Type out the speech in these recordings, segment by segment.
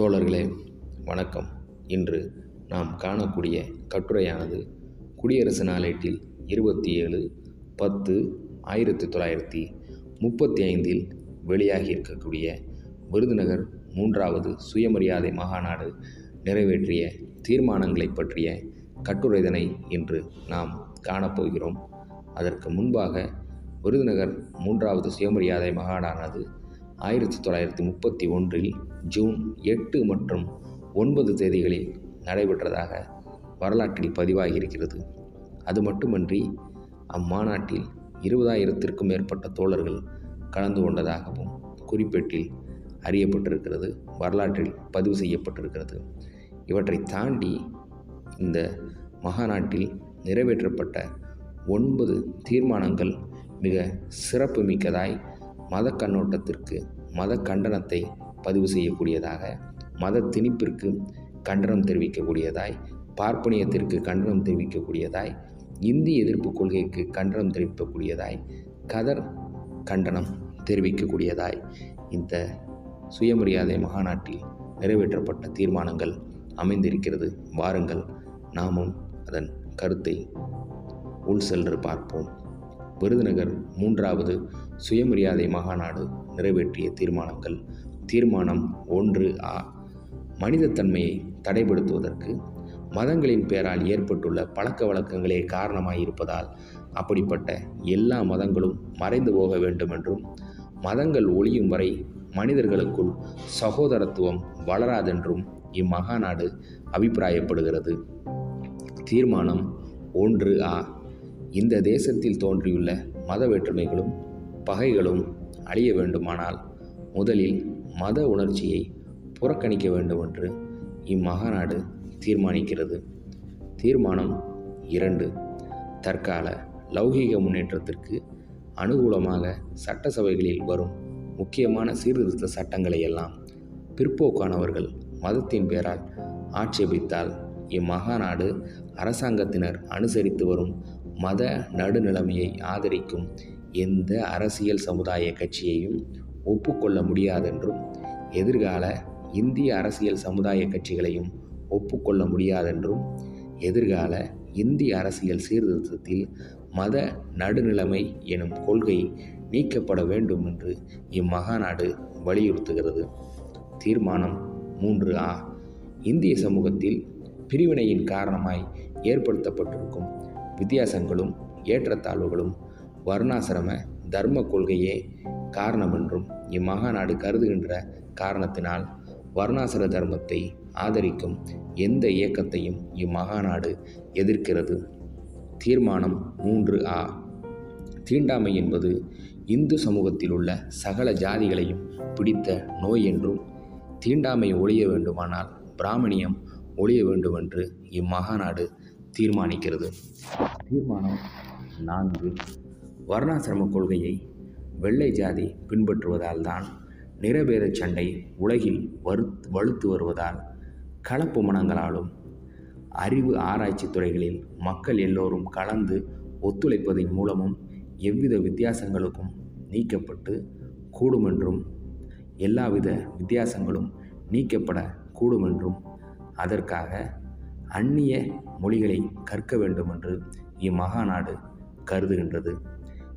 தோழர்களே வணக்கம். இன்று நாம் காணக்கூடிய கட்டுரையானது குடியரசு நாளேட்டில் இருபத்தி ஏழு பத்து ஆயிரத்தி தொள்ளாயிரத்தி முப்பத்தி ஐந்தில் வெளியாகி இருக்கக்கூடிய விருதுநகர் மூன்றாவது சுயமரியாதை மகாநாடு நிறைவேற்றிய தீர்மானங்களை பற்றிய கட்டுரைதனை இன்று நாம் காணப்போகிறோம். அதற்கு முன்பாக விருதுநகர் மூன்றாவது சுயமரியாதை மகாநாடானது ஆயிரத்தி தொள்ளாயிரத்தி முப்பத்தி ஒன்றில் ஜூன் எட்டு மற்றும் ஒன்பது தேதிகளில் நடைபெற்றதாக வரலாற்றில் பதிவாகியிருக்கிறது. அது மட்டுமன்றி அம்மாநாட்டில் இருபதாயிரத்திற்கும் மேற்பட்ட தோழர்கள் கலந்து கொண்டதாகவும் குறிப்பேட்டில் அறியப்பட்டிருக்கிறது வரலாற்றில் பதிவு செய்யப்பட்டிருக்கிறது. இவற்றை தாண்டி இந்த மகாநாட்டில் நிறைவேற்றப்பட்ட ஒன்பது தீர்மானங்கள் மிக சிறப்புமிக்கதாய் மத கண்ணோட்டத்திற்கு மத கண்டனத்தை பதிவு செய்யக்கூடியதாக மத திணிப்பிற்கு கண்டனம் தெரிவிக்கக்கூடியதாய் பார்ப்பனியத்திற்கு கண்டனம் தெரிவிக்கக்கூடியதாய் இந்தி எதிர்ப்பு கொள்கைக்கு கண்டனம் தெரிவிக்கக்கூடியதாய் கதர் கண்டனம் தெரிவிக்கக்கூடியதாய் இந்த சுயமரியாதை மகாநாட்டில் நிறைவேற்றப்பட்ட தீர்மானங்கள் அமைந்திருக்கிறது. வாருங்கள் நாமும் அதன் கருத்தை உள் சென்று பார்ப்போம். விருதுநகர் மூன்றாவது சுயமரியாதை மகாநாடு நிறைவேற்றிய தீர்மானங்கள். தீர்மானம் ஒன்று ஆ. மனிதத்தன்மையை தடைப்படுத்துவதற்கு மதங்களின் பெயரால் ஏற்பட்டுள்ள பழக்க வழக்கங்களே காரணமாயிருப்பதால் அப்படிப்பட்ட எல்லா மதங்களும் மறைந்து போக வேண்டும் என்றும் மதங்கள் ஒளியும் வரை மனிதர்களுக்குள் சகோதரத்துவம் வளராதென்றும் இம்மகாநாடு அபிப்பிராயப்படுகிறது. தீர்மானம் ஒன்று ஆ. இந்த தேசத்தில் தோன்றியுள்ள மத வேற்றுமைகளும் பகைகளும் அழிய வேண்டுமானால் முதலில் மத உணர்ச்சியை புறக்கணிக்க வேண்டும் என்று இம்மகாநாடு தீர்மானிக்கிறது. தீர்மானம் இரண்டு. தற்கால லௌகீக முன்னேற்றத்திற்கு அனுகூலமாக சட்டசபைகளில் வரும் முக்கியமான சீர்திருத்த சட்டங்களை எல்லாம் பிற்போக்கானவர்கள் மதத்தின் பெயரால் ஆட்சேபித்தால் இம்மகாநாடு அரசாங்கத்தினர் அனுசரித்து வரும் மத நடுநிலைமையை ஆதரிக்கும் எந்த அரசியல் சமுதாய கட்சியையும் ஒப்புக்கொள்ள முடியாதென்றும் எதிர்கால இந்திய அரசியல் சமுதாய கட்சிகளையும் ஒப்புக்கொள்ள முடியாதென்றும் எதிர்கால இந்திய அரசியல் சீர்திருத்தத்தில் மத நடுநிலைமை எனும் கொள்கை நீக்கப்பட வேண்டும் என்று இம்மகாநாடு வலியுறுத்துகிறது. தீர்மானம் மூன்று ஆ. இந்திய சமூகத்தில் பிரிவினையின் காரணமாய் ஏற்படுத்தப்பட்டிருக்கும் வித்தியாசங்களும் ஏற்றத்தாழ்வுகளும் வர்ணாசிரம தர்ம கொள்கையே காரணமென்றும் இம்மகாநாடு கருதுகின்ற காரணத்தினால் வர்ணாசிர தர்மத்தை ஆதரிக்கும் எந்த இயக்கத்தையும் இம்மகாநாடு எதிர்க்கிறது. தீர்மானம் மூன்று ஆ. தீண்டாமை என்பது இந்து சமூகத்தில் உள்ள சகல ஜாதிகளையும் பிடித்த நோய் என்றும் தீண்டாமை ஒழிய வேண்டுமானால் பிராமணியம் ஒழிய வேண்டுமென்று இம்மகாநாடு தீர்மானிக்கிறது. தீர்மானம் நான்கு. வர்ணாசிரம கொள்கையை வெள்ளை ஜாதி பின்பற்றுவதால் தான் நிறபேத சண்டை உலகில் வரு வலுத்து வருவதால் கலப்பு மனங்களாலும் அறிவு ஆராய்ச்சி துறைகளில் மக்கள் எல்லோரும் கலந்து ஒத்துழைப்பதன் மூலமும் எவ்வித வித்தியாசங்களுக்கும் நீக்கப்பட்டு கூடுமென்றும் எல்லாவித வித்தியாசங்களும் நீக்கப்பட கூடுமென்றும் அதற்காக அந்நிய மொழிகளை கற்க வேண்டுமென்று இம்மகாநாடு கருதுகின்றது.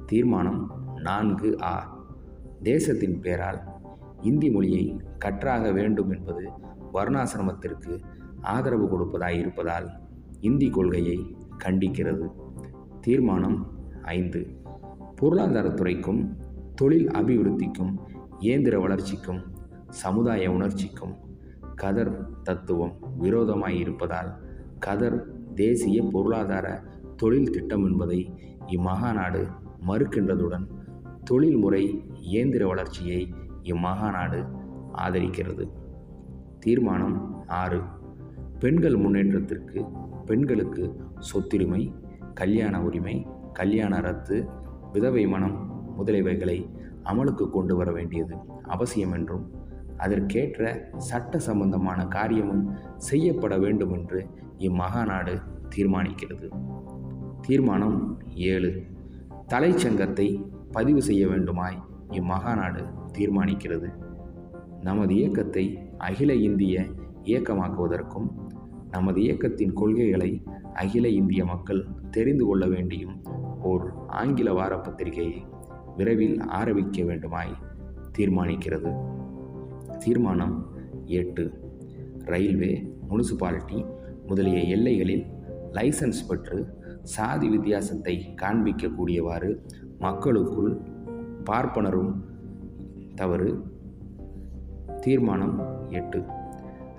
தீர்மானம் நான்கு ஆ. தேசத்தின் பெயரால் இந்தி மொழியை கற்றாக வேண்டும் என்பது வர்ணாசிரமத்திற்கு ஆதரவு கொடுப்பதாய் இருப்பதால் இந்தி கொள்கையை கண்டிக்கிறது. தீர்மானம் ஐந்து. பொருளாதாரத்துறைக்கும் தொழில் அபிவிருத்திக்கும் இயந்திர வளர்ச்சிக்கும் சமுதாய உணர்ச்சிக்கும் கதர் தத்துவம் விரோதமாய் இருப்பதால் கதர் தேசிய பொருளாதார தொழில் திட்டம் என்பதை இம்மகாநாடு மறுக்கின்றதுடன் தொழில்முறை இயந்திர வளர்ச்சியை இம்மாகாநாடு ஆதரிக்கிறது. தீர்மானம் ஆறு. பெண்கள் முன்னேற்றத்திற்கு பெண்களுக்கு சொத்துரிமை கல்யாண உரிமை கல்யாண ரத்து விதவை மனம் முதலியவைகளை அமலுக்கு கொண்டு வர வேண்டியது அவசியம் என்றும் அதற்கேற்ற சட்ட சம்பந்தமான காரியமும் செய்யப்பட வேண்டும் என்று இம்மகாநாடு தீர்மானிக்கிறது. தீர்மானம் ஏழு. தலைச்சங்கத்தை பதிவு செய்ய வேண்டுமாய் இம்மகாநாடு தீர்மானிக்கிறது. நமது இயக்கத்தை அகில இந்திய இயக்கமாக்குவதற்கும் நமது இயக்கத்தின் கொள்கைகளை அகில இந்திய மக்கள் தெரிந்து கொள்ள வேண்டியும் ஓர் ஆங்கில வார பத்திரிகையை விரைவில் ஆரம்பிக்க வேண்டுமாய் தீர்மானிக்கிறது. தீர்மானம் எட்டு. ரயில்வே முனிசிபாலிட்டி முதலிய எல்லைகளில் லைசன்ஸ் பெற்று சாதி வித்தியாசத்தை காண்பிக்கக்கூடியவாறு மக்களுக்குள் பார்ப்பனரும் தவறு. தீர்மானம் எட்டு.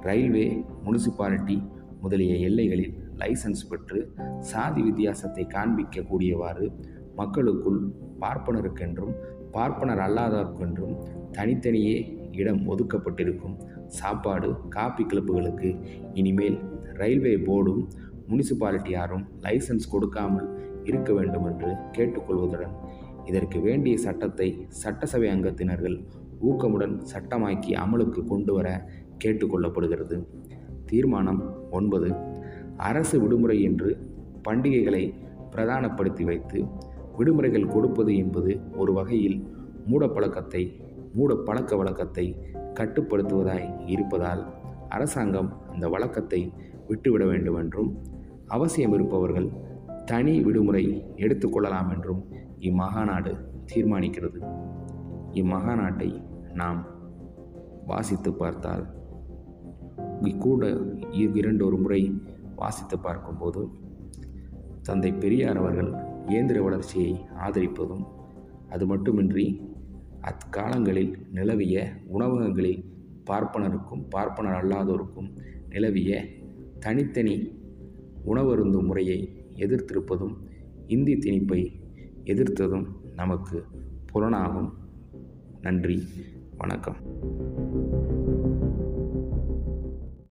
ரயில்வே முனிசிபாலிட்டி முதலிய எல்லைகளில் லைசன்ஸ் பெற்று சாதி வித்தியாசத்தை காண்பிக்கக்கூடியவாறு மக்களுக்குள் பார்ப்பனருக்கென்றும் பார்ப்பனர் அல்லாதவர்க்கென்றும் தனித்தனியே இடம் ஒதுக்கப்பட்டிருக்கும் சாப்பாடு காப்பி கிளப்புகளுக்கு இனிமேல் ரயில்வே போர்டும் முனிசிபாலிட்டி யாரும் லைசன்ஸ் கொடுக்காமல் இருக்க வேண்டும் என்று கேட்டுக்கொள்வதுடன் இதற்கு வேண்டிய சட்டத்தை சட்டசபை அங்கத்தினர்கள் ஊக்கமுடன் சட்டமாக்கி அமலுக்கு கொண்டு வர கேட்டுக்கொள்ளப்படுகிறது. தீர்மானம் ஒன்பது. அரசு விடுமுறை என்று பண்டிகைகளை பிரதானப்படுத்தி வைத்து விடுமுறைகள் கொடுப்பது என்பது ஒரு வகையில் மூடப்பழக்கத்தை மூட பழக்க வழக்கத்தை கட்டுப்படுத்துவதாய் இருப்பதால் அரசாங்கம் அந்த வழக்கத்தை விட்டுவிட வேண்டுமென்றும் அவசியம் இருப்பவர்கள் தனி விடுமுறை எடுத்துக்கொள்ளலாம் என்றும் இம்மகாநாடு தீர்மானிக்கிறது. இம்மகாநாட்டை நாம் வாசித்து பார்த்தால் கூட இரண்டு ஒரு முறை வாசித்து பார்க்கும்போது தந்தை பெரியார் அவர்கள் இயந்திர வளர்ச்சியை ஆதரிப்பதும் அது மட்டுமின்றி அக்காலங்களில் நிலவிய உணவகங்களில் பார்ப்பனருக்கும் பார்ப்பனர் அல்லாதோருக்கும் நிலவிய தனித்தனி உணவருந்தும் முறையை எதிர்த்திருப்பதும் இந்தி திணிப்பை எதிர்த்ததும் நமக்கு புலனாகும். நன்றி வணக்கம்.